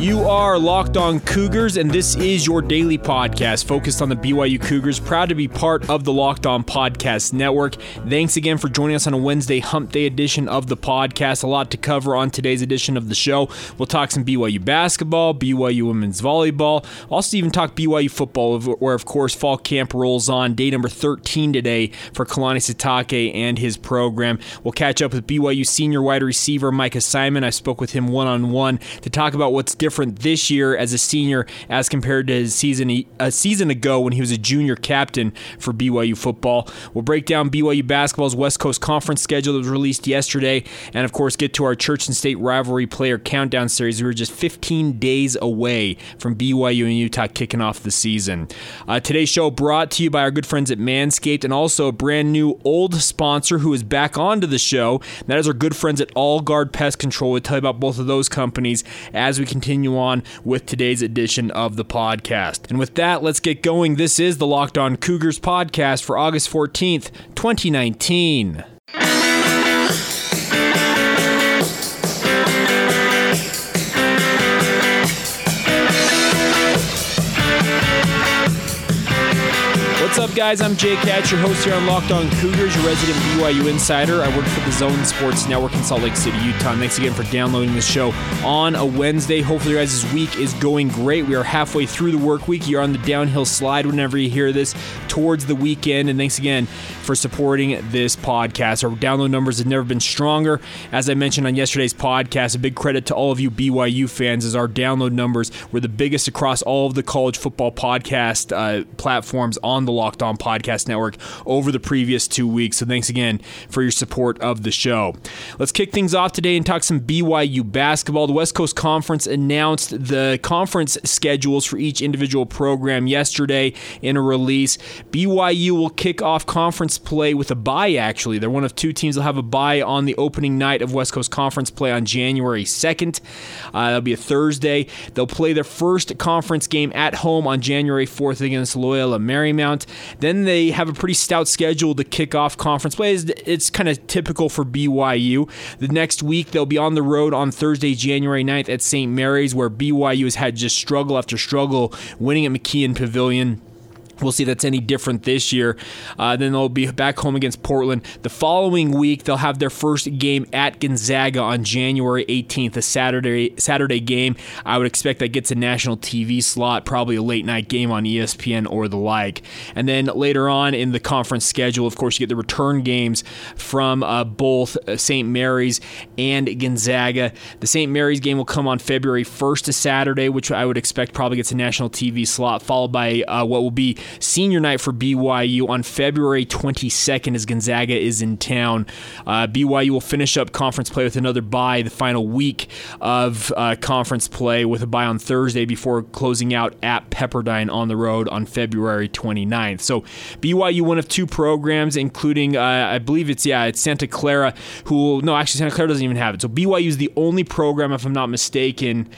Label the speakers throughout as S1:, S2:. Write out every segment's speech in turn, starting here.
S1: You are Locked On Cougars, and this is your daily podcast focused on the BYU Cougars. Proud to be part of the Locked On Podcast Network. Thanks again for joining us on a Wednesday Hump Day edition of the podcast. A lot to cover on today's edition of the show. We'll talk some BYU basketball, BYU women's volleyball, also even talk BYU football, where, of course, fall camp rolls on. Day number 13 today for Kalani Sitake and his program. We'll catch up with BYU senior wide receiver Micah Simon. I spoke with him one on one to talk about what's different different this year as a senior as compared to his season a season ago when he was a junior captain for BYU football. We'll break down BYU basketball's West Coast Conference schedule that was released yesterday, and of course get to our Church and State rivalry player countdown series. We were just 15 days away from BYU and Utah kicking off the season. Uh, today's show brought to you by our good friends at Manscaped and also a brand new old sponsor who is back onto the show. That is our good friends at All Guard Pest Control. We'll tell you about both of those companies as we continue continue on with today's edition of the podcast. And with that, let's get going. This is the Locked On Cougars podcast for August 14th, 2019. Up, guys? I'm Jake Hatch, your host here on Locked On Cougars, your resident BYU insider. I work for the Zone Sports Network in Salt Lake City, Utah. Thanks again for downloading the show on a Wednesday. Hopefully, your guys' this week is going great. We are halfway through the work week. You're on the downhill slide whenever you hear this towards the weekend. And thanks again for supporting this podcast. Our download numbers have never been stronger. As I mentioned on yesterday's podcast, a big credit to all of you BYU fans as our download numbers were the biggest across all of the college football podcast uh, platforms on the Locked On Podcast Network over the previous two weeks. So thanks again for your support of the show. Let's kick things off today and talk some BYU basketball. The West Coast Conference announced the conference schedules for each individual program yesterday in a release. BYU will kick off conference play with a bye, actually. They're one of two teams that will have a bye on the opening night of West Coast Conference play on January 2nd. Uh, that'll be a Thursday. They'll play their first conference game at home on January 4th against Loyola Marymount. Then they have a pretty stout schedule to kick off conference play. It's, kind of typical for BYU. The next week, they'll be on the road on Thursday, January 9th at St. Mary's, where BYU has had just struggle after struggle winning at McKeon Pavilion. We'll see if that's any different this year. Uh, then they'll be back home against Portland. The following week, they'll have their first game at Gonzaga on January 18th, a Saturday Saturday game. I would expect that gets a national TV slot, probably a late night game on ESPN or the like. And then later on in the conference schedule, of course, you get the return games from uh, both uh, St. Mary's and Gonzaga. The St. Mary's game will come on February 1st to Saturday, which I would expect probably gets a national TV slot, followed by uh, what will be senior night for BYU on February 22nd as Gonzaga is in town. Uh, BYU will finish up conference play with another bye the final week of uh, conference play with a bye on Thursday before closing out at Pepperdine on the road on February 29th. So BYU one of two programs, including uh, I believe it's yeah it's Santa Clara who no actually Santa Clara doesn't even have it. So BYU is the only program, if I'm not mistaken,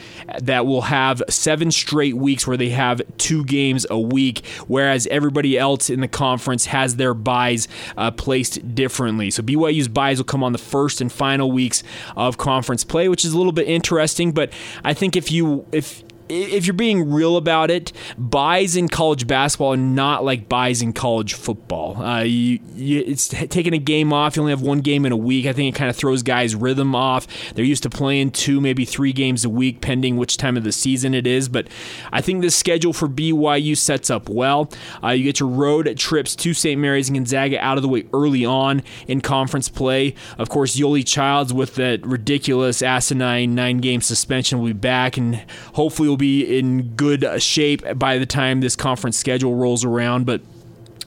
S1: that will have seven straight weeks where they have two games a week, whereas everybody else in the conference has their byes uh, placed differently. So BYU's byes will come on the first and final weeks of conference play, which is a little bit interesting. But I think if you if if you're being real about it, byes in college basketball are not like byes in college football. Uh, you, you, it's taking a game off. You only have one game in a week. I think it kind of throws guys' rhythm off. They're used to playing two, maybe three games a week, pending which time of the season it is. But I think the schedule for BYU sets up well. Uh, you get your road trips to St. Mary's and Gonzaga out of the way early on in conference play. Of course, Yoeli Childs with that ridiculous asinine nine game suspension will be back and hopefully will be in good shape by the time this conference schedule rolls around. But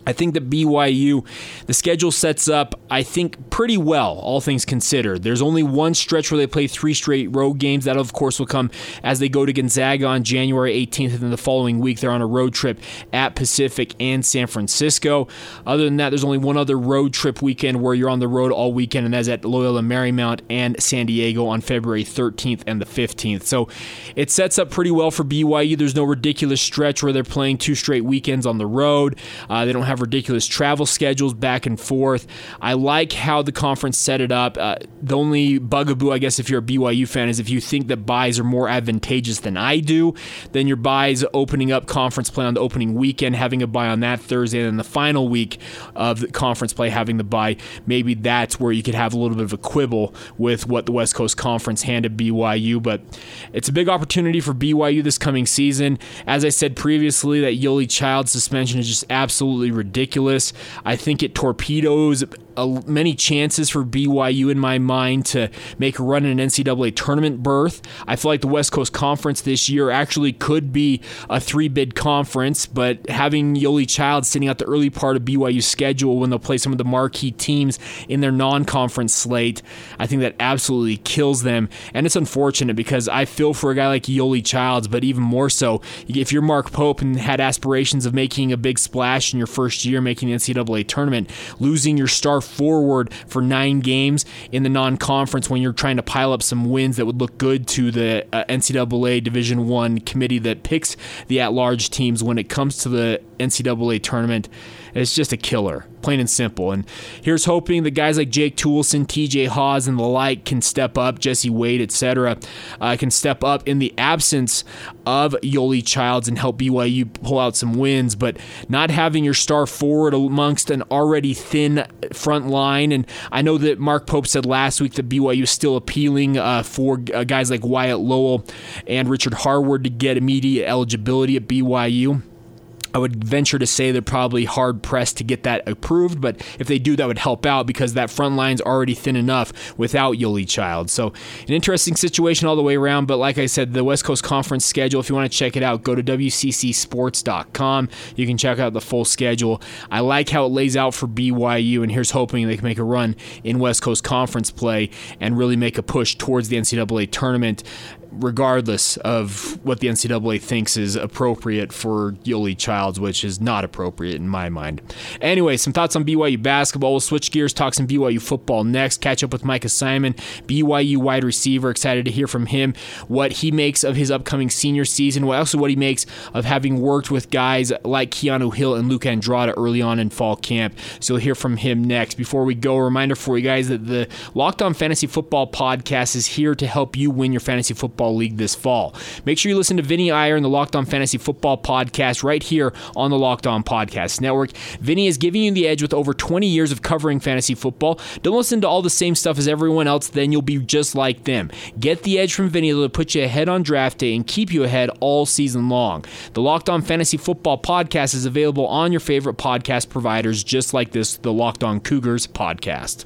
S1: I think that BYU, the schedule sets up, I think, pretty well, all things considered. There's only one stretch where they play three straight road games. That, of course, will come as they go to Gonzaga on January 18th, and then the following week they're on a road trip at Pacific and San Francisco. Other than that, there's only one other road trip weekend where you're on the road all weekend, and that's at Loyola Marymount and San Diego on February 13th and the 15th. So it sets up pretty well for BYU. There's no ridiculous stretch where they're playing two straight weekends on the road. Uh, they don't have have ridiculous travel schedules back and forth. I like how the conference set it up. Uh, the only bugaboo, I guess, if you're a BYU fan, is if you think that byes are more advantageous than I do, then your byes opening up conference play on the opening weekend, having a bye on that Thursday, and then the final week of the conference play having the bye. Maybe that's where you could have a little bit of a quibble with what the West Coast Conference handed BYU, but it's a big opportunity for BYU this coming season. As I said previously, that Yoeli Child suspension is just absolutely ridiculous ridiculous. I think it torpedoes uh, many chances for BYU in my mind to make a run in an NCAA tournament berth. I feel like the West Coast Conference this year actually could be a three bid conference, but having Yoeli Child sitting out the early part of BYU's schedule when they'll play some of the marquee teams in their non conference slate, I think that absolutely kills them. And it's unfortunate because I feel for a guy like Yoeli Childs, but even more so, if you're Mark Pope and had aspirations of making a big splash in your first year, making the NCAA tournament, losing your star forward for nine games in the non-conference when you're trying to pile up some wins that would look good to the uh, NCAA Division One committee that picks the at-large teams when it comes to the NCAA tournament. It's just a killer, plain and simple. And here's hoping that guys like Jake Toolson, TJ Hawes, and the like can step up, Jesse Wade, etc., uh, can step up in the absence of Yoeli Childs and help BYU pull out some wins. But not having your star forward amongst an already thin front line, and I know that Mark Pope said last week that BYU is still appealing uh, for uh, guys like Wyatt Lowell and Richard Harward to get immediate eligibility at BYU. I would venture to say they're probably hard pressed to get that approved, but if they do, that would help out because that front line's already thin enough without Yoeli Child. So, an interesting situation all the way around. But like I said, the West Coast Conference schedule, if you want to check it out, go to WCCSports.com. You can check out the full schedule. I like how it lays out for BYU, and here's hoping they can make a run in West Coast Conference play and really make a push towards the NCAA tournament regardless of what the NCAA thinks is appropriate for Yoeli Childs, which is not appropriate in my mind. Anyway, some thoughts on BYU basketball. We'll switch gears, talk some BYU football next. Catch up with Micah Simon, BYU wide receiver. Excited to hear from him what he makes of his upcoming senior season, also what he makes of having worked with guys like Keanu Hill and Luc Andrada early on in fall camp. So you'll hear from him next. Before we go, a reminder for you guys that the Locked On Fantasy Football podcast is here to help you win your fantasy football Football League this fall. Make sure you listen to Vinny Iyer and the Locked On Fantasy Football podcast right here on the Locked On Podcast Network. Vinny is giving you the edge with over 20 years of covering fantasy football. Don't listen to all the same stuff as everyone else, then you'll be just like them. Get the edge from Vinny that'll put you ahead on draft day and keep you ahead all season long. The Locked On Fantasy Football podcast is available on your favorite podcast providers, just like this, the Locked On Cougars podcast.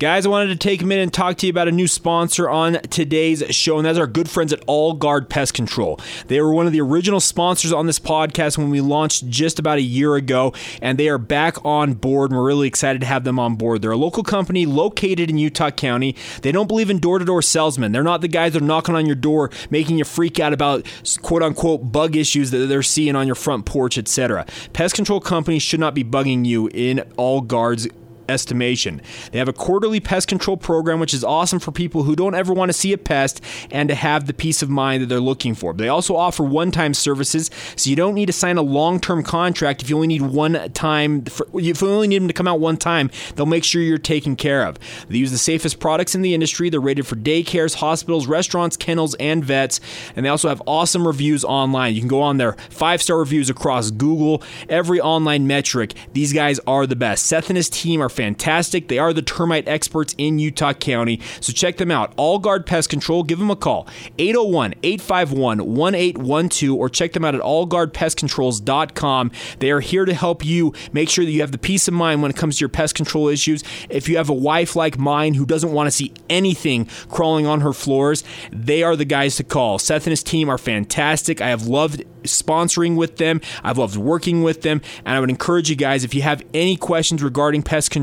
S1: Guys, I wanted to take a minute and talk to you about a new sponsor on today's show, and that's our good friends at All Guard Pest Control. They were one of the original sponsors on this podcast when we launched just about a year ago, and they are back on board, and we're really excited to have them on board. They're a local company located in Utah County. They don't believe in door to door salesmen. They're not the guys that are knocking on your door, making you freak out about quote unquote bug issues that they're seeing on your front porch, etc. Pest control companies should not be bugging you in All Guard's estimation. They have a quarterly pest control program, which is awesome for people who don't ever want to see a pest and to have the peace of mind that they're looking for. They also offer one time services, so you don't need to sign a long term contract if you only need one time. If you only need them to come out one time, they'll make sure you're taken care of. They use the safest products in the industry. They're rated for daycares, hospitals, restaurants, kennels, and vets. And they also have awesome reviews online. You can go on their five star reviews across Google, every online metric. These guys are the best. Seth and his team are fantastic. They are the termite experts in Utah County. So check them out. All Guard Pest Control. Give them a call 801 851 1812 or check them out at allguardpestcontrols.com. They are here to help you make sure that you have the peace of mind when it comes to your pest control issues. If you have a wife like mine who doesn't want to see anything crawling on her floors, they are the guys to call. Seth and his team are fantastic. I have loved sponsoring with them. I've loved working with them. And I would encourage you guys, if you have any questions regarding pest control,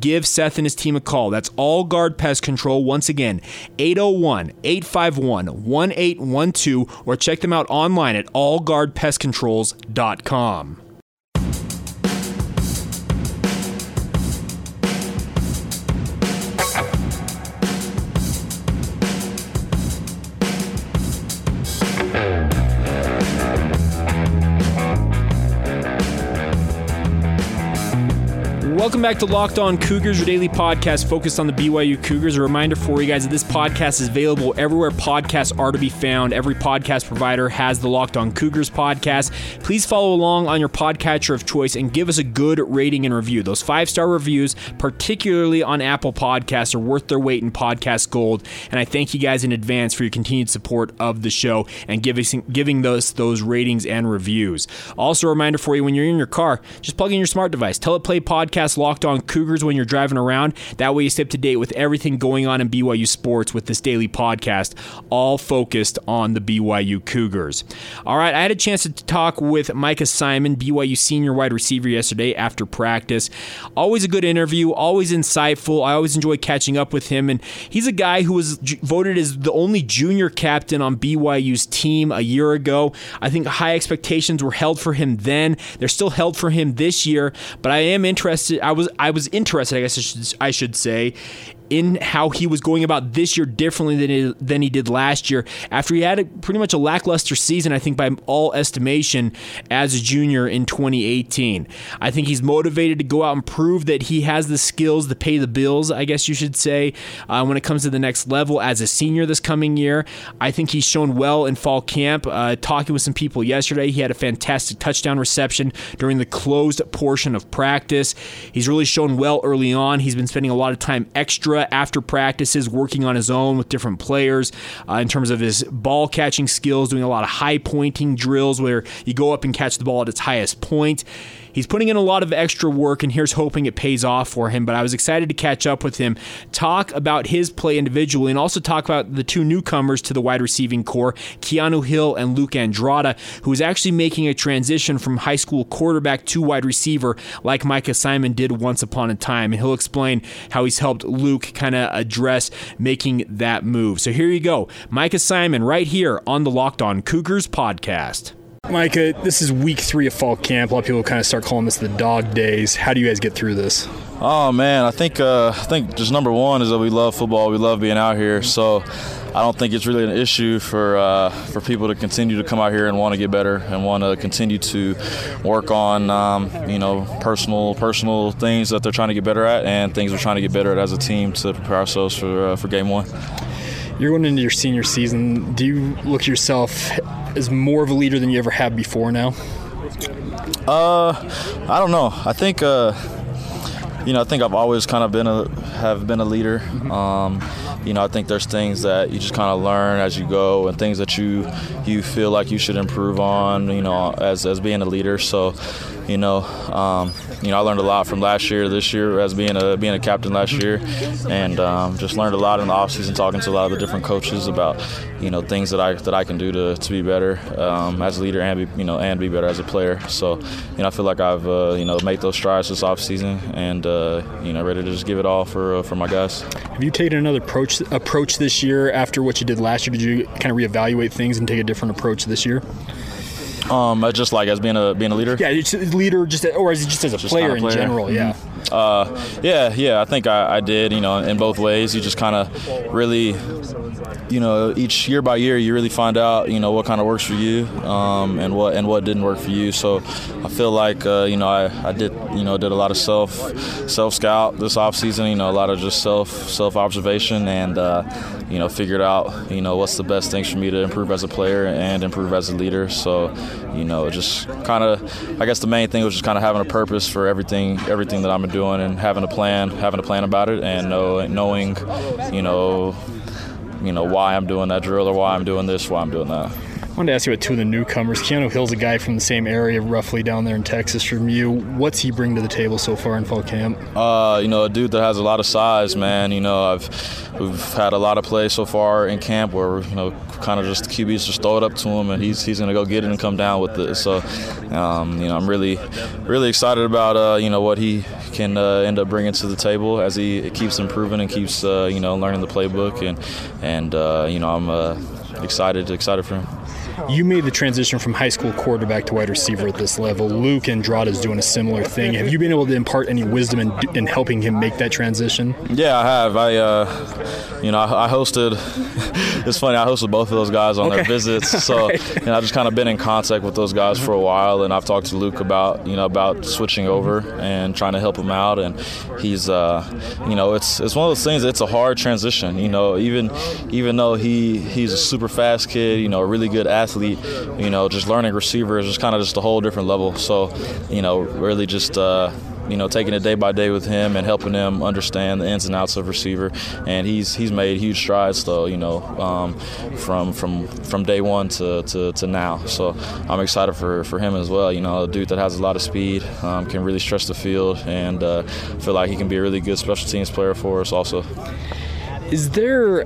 S1: give Seth and his team a call. That's All Guard Pest Control. Once again, 801 851 1812, or check them out online at allguardpestcontrols.com. Welcome back to Locked On Cougars, your daily podcast focused on the BYU Cougars. A reminder for you guys that this podcast is available everywhere podcasts are to be found. Every podcast provider has the Locked On Cougars podcast. Please follow along on your podcatcher of choice and give us a good rating and review. Those five star reviews, particularly on Apple Podcasts, are worth their weight in podcast gold. And I thank you guys in advance for your continued support of the show and giving giving those those ratings and reviews. Also, a reminder for you when you're in your car, just plug in your smart device. Tell it play podcast Locked On Cougars when you're driving around. That way you stay up to date with everything going on in BYU sports with this daily podcast, all focused on the BYU Cougars. All right, I had a chance to talk with Micah Simon, BYU senior wide receiver, yesterday after practice. Always a good interview, always insightful. I always enjoy catching up with him, and he's a guy who was voted as the only junior captain on BYU's team a year ago. I think high expectations were held for him then. They're still held for him this year, but I am interested. I was I was interested, I guess I should, I should say, in how he was going about this year differently than he, than he did last year after he had a, pretty much a lackluster season, I think, by all estimation, as a junior in 2018. I think he's motivated to go out and prove that he has the skills to pay the bills, I guess you should say, uh, when it comes to the next level as a senior this coming year. I think he's shown well in fall camp. Uh, talking with some people yesterday, he had a fantastic touchdown reception during the closed portion of practice. He's really shown well early on. He's been spending a lot of time extra after practices, working on his own with different players uh, in terms of his ball catching skills, doing a lot of high pointing drills where you go up and catch the ball at its highest point. He's putting in a lot of extra work, and here's hoping it pays off for him. But I was excited to catch up with him, talk about his play individually, and also talk about the two newcomers to the wide receiving corps, Keanu Hill and Luc Andrada, who is actually making a transition from high school quarterback to wide receiver, like Micah Simon did once upon a time. And he'll explain how he's helped Luke kind of address making that move. So here you go Micah Simon right here on the Locked On Cougars podcast. Micah, this is week three of fall camp. A lot of people kind of start calling this the dog days. How do you guys get through this?
S2: Oh man, I think uh, I think just number one is that we love football. We love being out here. So I don't think it's really an issue for uh, for people to continue to come out here and want to get better and want to continue to work on um, you know personal personal things that they're trying to get better at and things we're trying to get better at as a team to prepare ourselves for uh, for game one.
S1: You're going into your senior season. Do you look yourself as more of a leader than you ever have before now?
S2: Uh, I don't know. I think uh, you know, I think I've always kind of been a have been a leader. Mm-hmm. Um, you know, I think there's things that you just kind of learn as you go, and things that you you feel like you should improve on. You know, as as being a leader. So, you know, um, you know, I learned a lot from last year to this year as being a being a captain last year, and um, just learned a lot in the offseason talking to a lot of the different coaches about you know things that I that I can do to, to be better um, as a leader and be you know and be better as a player. So you know I feel like I've uh, you know made those strides this offseason and uh, you know ready to just give it all for uh, for my guys.
S3: Have you taken another approach approach this year after what you did last year? Did you kind of reevaluate things and take a different approach this year?
S2: Um, just like as being a being a leader.
S3: Yeah, leader, just or as just as a just player, kind of player, in general. Yeah.
S2: Mm-hmm. Uh, yeah, yeah. I think I, I, did. You know, in both ways. You just kind of really, you know, each year by year, you really find out, you know, what kind of works for you, um, and what and what didn't work for you. So I feel like, uh, you know, I, I did, you know, did a lot of self self scout this off season. You know, a lot of just self self observation, and uh, you know, figured out, you know, what's the best things for me to improve as a player and improve as a leader. So you know, just kind of, I guess the main thing was just kind of having a purpose for everything, everything that I'm doing, and having a plan, having a plan about it, and know, knowing, you know, you know why I'm doing that drill or why I'm doing this, why I'm doing that.
S3: I wanted to ask you about two of the newcomers. Keanu Hill's a guy from the same area, roughly down there in Texas from you. What's he bring to the table so far in fall camp?
S2: Uh, you know, a dude that has a lot of size, man. You know, I've we've had a lot of plays so far in camp where you know, kind of just the QBs just throw it up to him, and he's he's gonna go get it and come down with it. So, um, you know, I'm really really excited about uh, you know what he can uh, end up bringing to the table as he keeps improving and keeps uh, you know learning the playbook, and and uh, you know I'm uh, excited excited for him.
S3: You made the transition from high school quarterback to wide receiver at this level. Luc Andrada is doing a similar thing. Have you been able to impart any wisdom in, in helping him make that transition?
S2: Yeah, I have. I, uh, you know, I, I, hosted. it's funny. I hosted both of those guys on okay. their visits, so right. and I've just kind of been in contact with those guys for a while, and I've talked to Luke about you know about switching over and trying to help him out, and he's, uh, you know, it's it's one of those things. It's a hard transition. You know, even even though he he's a super fast kid, you know, a really good athlete athlete, you know, just learning receivers is kind of just a whole different level. So, you know, really just. Uh, you know, taking it day by day with him and helping him understand the ins and outs of receiver. And he's he's made huge strides, though. You know, um, from from from day one to, to, to, now. So I'm excited for, for him as well. You know, a dude that has a lot of speed, um, can really stretch the field, and uh, feel like he can be a really good special teams player for us also.
S3: Is there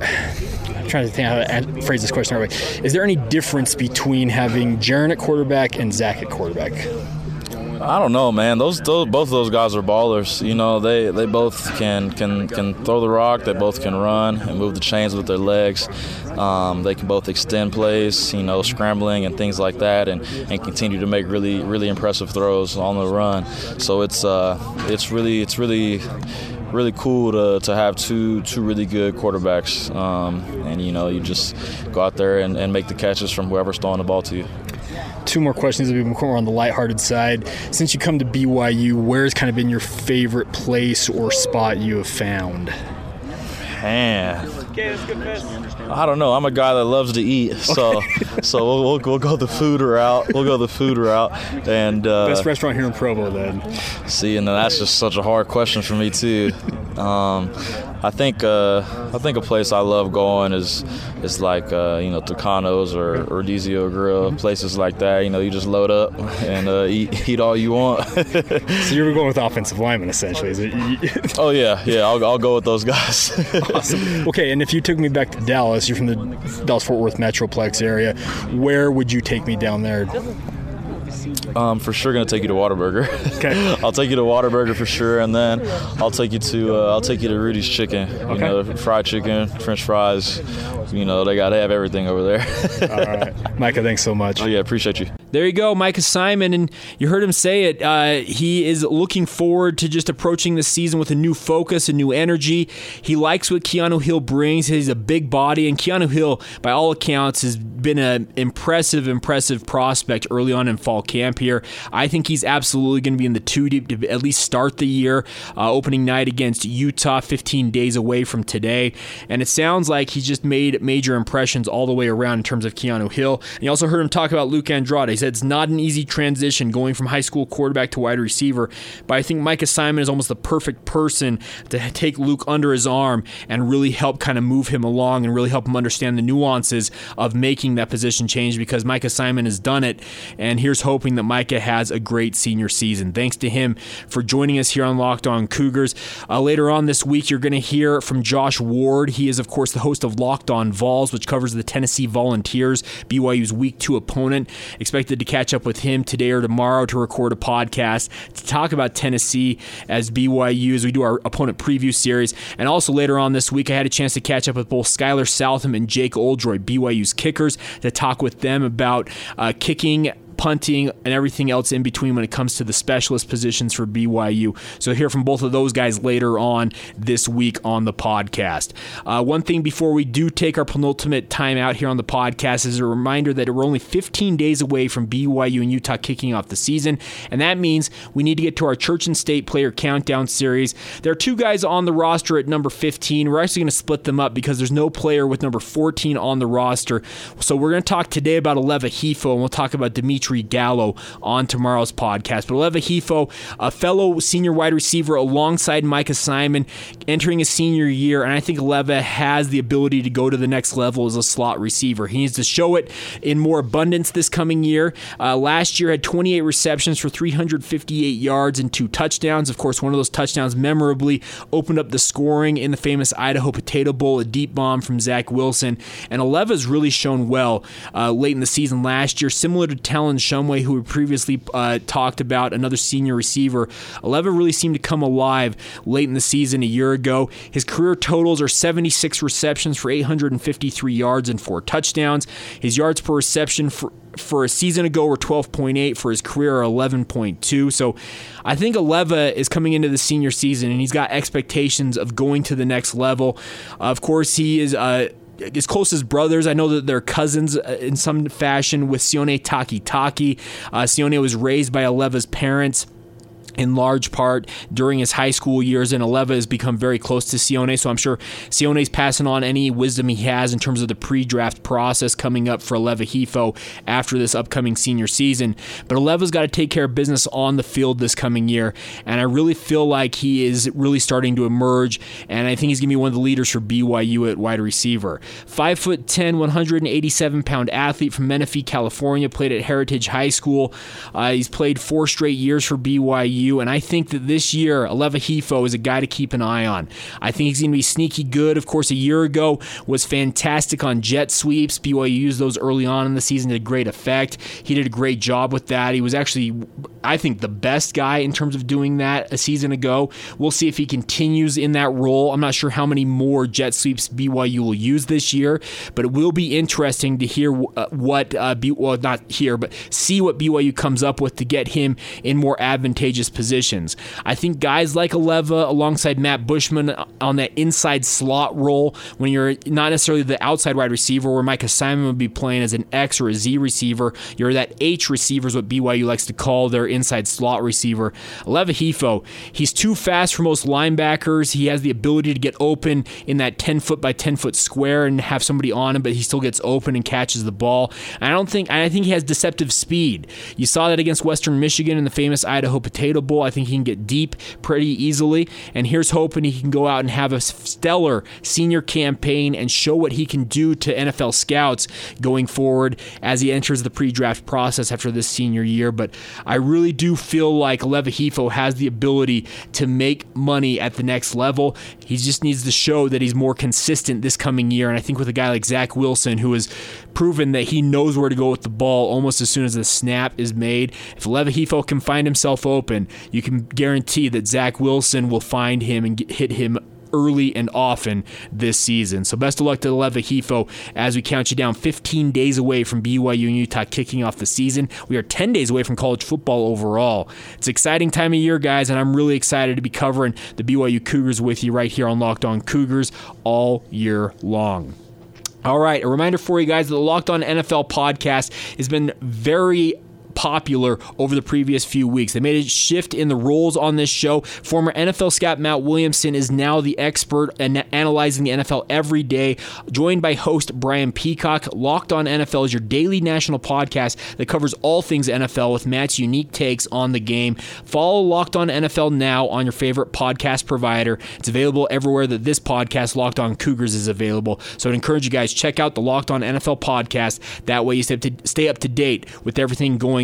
S3: I'm trying to think how to phrase this question right Is there any difference between having Jaren at quarterback and Zach at quarterback?
S2: I don't know, man. Those, those, both of those guys are ballers. You know, they, they both can can can throw the rock. They both can run and move the chains with their legs. Um, they can both extend plays, you know, scrambling and things like that, and, and continue to make really really impressive throws on the run. So it's uh, it's really it's really really cool to, to have two two really good quarterbacks, um, and you know you just go out there and, and make the catches from whoever's throwing the ball to you
S3: two more questions that we've more on the lighthearted side. Since you come to BYU, where's kind of been your favorite place or spot you have found?
S2: Man, I don't know. I'm a guy that loves to eat, so so we'll, we'll, we'll, go the food route. We'll go the food route, and uh,
S3: best restaurant here in Provo. Then
S2: see, and that's just such a hard question for me too. Um, I think uh, I think a place I love going is is like uh, you know Tucano's or Rodizio Grill, places like that. You know, you just load up and uh, eat eat all you want.
S3: so you're going with offensive linemen essentially, is
S2: it? oh yeah, yeah. I'll, I'll go with those guys.
S3: awesome. Okay, and if you took me back to Dallas, you're from the Dallas Fort Worth Metroplex area. Where would you take me down there?
S2: Um, for sure gonna take you to Whataburger.
S3: Okay.
S2: I'll take you to Whataburger for sure, and then I'll take you to uh, I'll take you to Rudy's Chicken. You okay. know, fried chicken, French fries. You know, they gotta have everything over there.
S3: All right, Micah. Thanks so much.
S2: Oh yeah, appreciate you.
S1: There you go, Micah Simon, and you heard him say it. Uh, he is looking forward to just approaching the season with a new focus, a new energy. He likes what Keanu Hill brings. He's a big body, and Keanu Hill, by all accounts, has been an impressive, impressive prospect early on in fall camp here. I think he's absolutely going to be in the two deep to at least start the year. Uh, opening night against Utah, 15 days away from today. And it sounds like he's just made major impressions all the way around in terms of Keanu Hill. And you also heard him talk about Luc Andrada. He said it's not an easy transition going from high school quarterback to wide receiver, but I think Micah Simon is almost the perfect person to take Luke under his arm and really help kind of move him along and really help him understand the nuances of making that position change because Micah Simon has done it. And here's hoping hoping that Micah has a great senior season. Thanks to him for joining us here on Locked On Cougars. Uh, later on this week, you're going to hear from Josh Ward. He is, of course, the host of Locked On Vols, which covers the Tennessee Volunteers, BYU's week two opponent. Expected to catch up with him today or tomorrow to record a podcast to talk about Tennessee as BYU as we do our opponent preview series. And also later on this week, I had a chance to catch up with both Skylar Southam and Jake Oldroyd, BYU's kickers, to talk with them about uh, kicking punting, and everything else in between when it comes to the specialist positions for BYU. So hear from both of those guys later on this week on the podcast. Uh, one thing before we do take our penultimate time out here on the podcast is a reminder that we're only 15 days away from BYU and Utah kicking off the season, and that means we need to get to our Church and State player countdown series. There are two guys on the roster at number 15. We're actually going to split them up because there's no player with number 14 on the roster. So we're going to talk today about Aleva Hifo, and we'll talk about Dimitri Dimitri Gallo on tomorrow's podcast. But Aleva Hifo, a fellow senior wide receiver alongside Micah Simon, entering his senior year, and I think Aleva has the ability to go to the next level as a slot receiver. He needs to show it in more abundance this coming year. Uh, last year had 28 receptions for 358 yards and two touchdowns. Of course, one of those touchdowns memorably opened up the scoring in the famous Idaho Potato Bowl, a deep bomb from Zach Wilson. And Aleva's really shown well uh, late in the season last year, similar to Talon Shumway, who we previously uh, talked about, another senior receiver. Aleva really seemed to come alive late in the season a year ago. His career totals are 76 receptions for 853 yards and four touchdowns. His yards per reception for for a season ago were 12.8 for his career 11.2 so i think aleva is coming into the senior season and he's got expectations of going to the next level of course he is uh, as close as brothers. I know that they're cousins uh, in some fashion with Sione Takitaki. Uh, Sione was raised by Aleva's parents in large part during his high school years, and Aleva has become very close to Sione. So I'm sure Sione's passing on any wisdom he has in terms of the pre-draft process coming up for Aleva Hifo after this upcoming senior season. But Aleva's got to take care of business on the field this coming year, and I really feel like he is really starting to emerge, and I think he's going to be one of the leaders for BYU at wide receiver. Five foot 10, 187 pound athlete from Menifee, California, played at Heritage High School. Uh, he's played four straight years for BYU. And I think that this year, Aleva Hifo is a guy to keep an eye on. I think he's going to be sneaky good. Of course, a year ago was fantastic on jet sweeps. BYU used those early on in the season to great effect. He did a great job with that. He was actually, I think, the best guy in terms of doing that a season ago. We'll see if he continues in that role. I'm not sure how many more jet sweeps BYU will use this year, but it will be interesting to hear uh, what, uh, B- well, not here, but see what BYU comes up with to get him in more advantageous positions. I think guys like Aleva alongside Matt Bushman on that inside slot role when you're not necessarily the outside wide receiver where Micah Simon would be playing as an X or a Z receiver. You're that H receiver is what BYU likes to call their inside slot receiver. Aleva Hifo, he's too fast for most linebackers. He has the ability to get open in that 10 foot by 10 foot square and have somebody on him, but he still gets open and catches the ball. I don't think I think he has deceptive speed. You saw that against Western Michigan in the famous Idaho Potato Bowl. I think he can get deep pretty easily. And here's hoping he can go out and have a stellar senior campaign and show what he can do to NFL scouts going forward as he enters the pre draft process after this senior year. But I really do feel like Aleva Hifo has the ability to make money at the next level. He just needs to show that he's more consistent this coming year. And I think with a guy like Zach Wilson, who has proven that he knows where to go with the ball almost as soon as the snap is made, if Aleva Hifo can find himself open, you can guarantee that Zach Wilson will find him and get, hit him early and often this season. So best of luck to Aleva Hifo as we count you down 15 days away from BYU and Utah kicking off the season. We are 10 days away from college football overall. It's exciting time of year, guys, and I'm really excited to be covering the BYU Cougars with you right here on Locked On Cougars all year long. All right, a reminder for you guys that the Locked On NFL podcast has been very popular over the previous few weeks. They made a shift in the roles on this show. Former NFL scout Matt Williamson is now the expert and analyzing the NFL every day, joined by host Brian Peacock. Locked on NFL is your daily national podcast that covers all things NFL with Matt's unique takes on the game. Follow Locked on NFL now on your favorite podcast provider. It's available everywhere that this podcast, Locked on Cougars, is available. So I'd encourage you guys check out the Locked on NFL podcast. That way you stay up to, stay up to date with everything going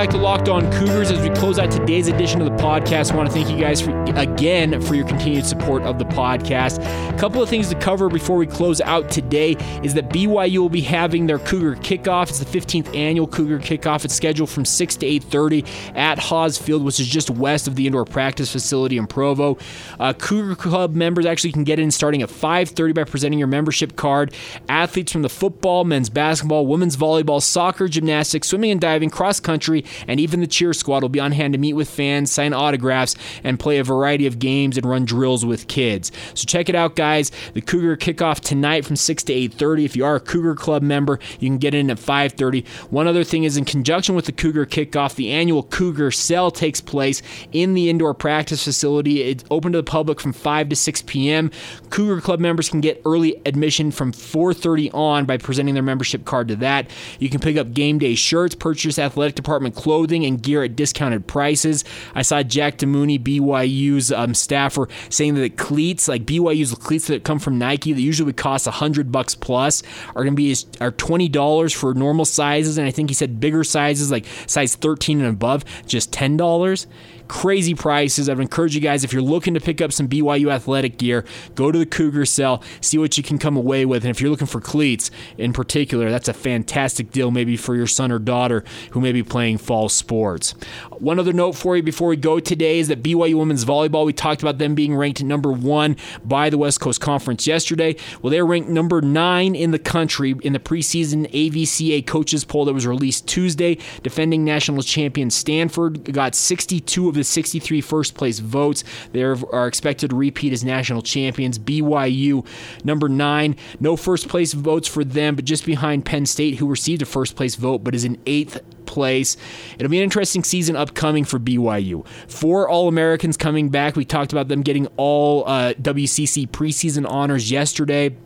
S1: Back to Locked On Cougars. As we close out today's edition of the podcast, I want to thank you guys for, again for your continued support of the podcast. A couple of things to cover before we close out today is that BYU will be having their Cougar kickoff. It's the 15th annual Cougar kickoff. It's scheduled from 6 to 8:30 at Haws Field, which is just west of the indoor practice facility in Provo. Uh, Cougar Club members actually can get in starting at 5:30 by presenting your membership card. Athletes from the football, men's basketball, women's volleyball, soccer, gymnastics, swimming and diving, cross country and even the cheer squad will be on hand to meet with fans, sign autographs, and play a variety of games and run drills with kids. So check it out, guys. The Cougar kickoff tonight from 6 to 8:30. If you are a Cougar Club member, you can get in at 5:30. One other thing is in conjunction with the Cougar kickoff, the annual Cougar Sell takes place in the indoor practice facility. It's open to the public from 5 to 6 p.m. Cougar Club members can get early admission from 4:30 on by presenting their membership card to that. You can pick up game day shirts, purchase athletic department clothing and gear at discounted prices. I saw Jack DeMooney, BYU's um, staffer, saying that the cleats, like BYU's cleats that come from Nike, that usually would cost hundred bucks plus, are going to be are twenty dollars for normal sizes, and I think he said bigger sizes like size thirteen and above, just ten dollars crazy prices. I'd encourage you guys if you're looking to pick up some BYU athletic gear, go to the Cougar Sell, see what you can come away with. And if you're looking for cleats in particular, that's a fantastic deal maybe for your son or daughter who may be playing fall sports. One other note for you before we go today is that BYU women's volleyball, we talked about them being ranked number one by the West Coast Conference yesterday. Well, they're ranked number nine in the country in the preseason AVCA coaches poll that was released Tuesday. Defending national champion Stanford got 62 of the 63 first place votes. They are expected to repeat as national champions. BYU, number nine, no first place votes for them, but just behind Penn State, who received a first place vote but is in eighth place. It'll be an interesting season upcoming for BYU. Four All Americans coming back. We talked about them getting all uh, WCC preseason honors yesterday.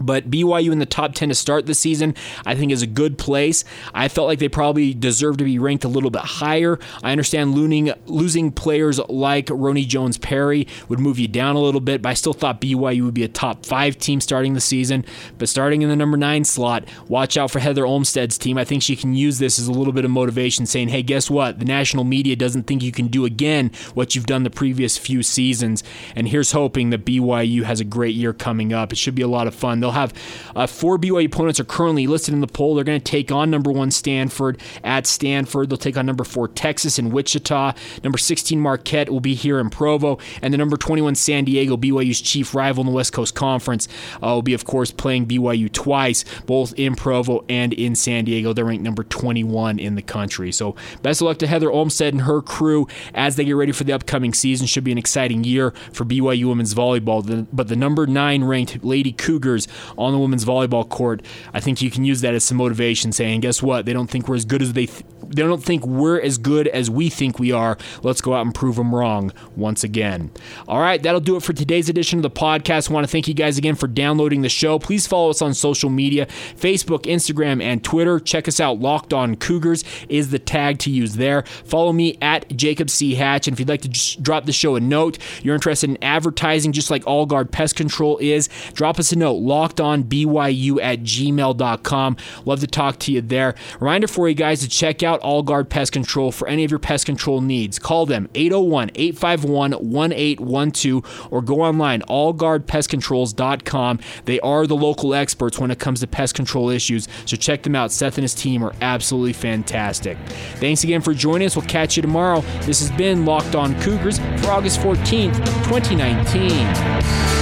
S1: But BYU in the top 10 to start the season, I think, is a good place. I felt like they probably deserve to be ranked a little bit higher. I understand losing, losing players like Roni Jones Perry would move you down a little bit, but I still thought BYU would be a top five team starting the season. But starting in the number nine slot, watch out for Heather Olmstead's team. I think she can use this as a little bit of motivation, saying, hey, guess what? The national media doesn't think you can do again what you've done the previous few seasons. And here's hoping that BYU has a great year coming up. It should be a lot of fun. They'll have uh, four BYU opponents are currently listed in the poll. They're going to take on number one Stanford at Stanford. They'll take on number four Texas in Wichita. Number 16 Marquette will be here in Provo, and the number 21 San Diego, BYU's chief rival in the West Coast Conference, uh, will be of course playing BYU twice, both in Provo and in San Diego. They're ranked number 21 in the country. So best of luck to Heather Olmstead and her crew as they get ready for the upcoming season. Should be an exciting year for BYU women's volleyball. But the number nine ranked Lady Cougars on the women's volleyball court, I think you can use that as some motivation, saying, guess what? They don't think we're as good as they. Th- they don't think we're as good as we think we are. Let's go out and prove them wrong once again. All right, that'll do it for today's edition of the podcast. I want to thank you guys again for downloading the show. Please follow us on social media Facebook, Instagram, and Twitter. Check us out. Locked on Cougars is the tag to use there. Follow me at Jacob C. Hatch. And if you'd like to just drop the show a note, you're interested in advertising just like All Guard Pest Control is, drop us a note. On BYU at gmail.com. Love to talk to you there. Reminder for you guys to check out All Guard Pest Control for any of your pest control needs. Call them 801 851 1812 or go online allguardpestcontrols.com. They are the local experts when it comes to pest control issues, so check them out. Seth and his team are absolutely fantastic. Thanks again for joining us. We'll catch you tomorrow. This has been Locked On Cougars for August 14th, 2019.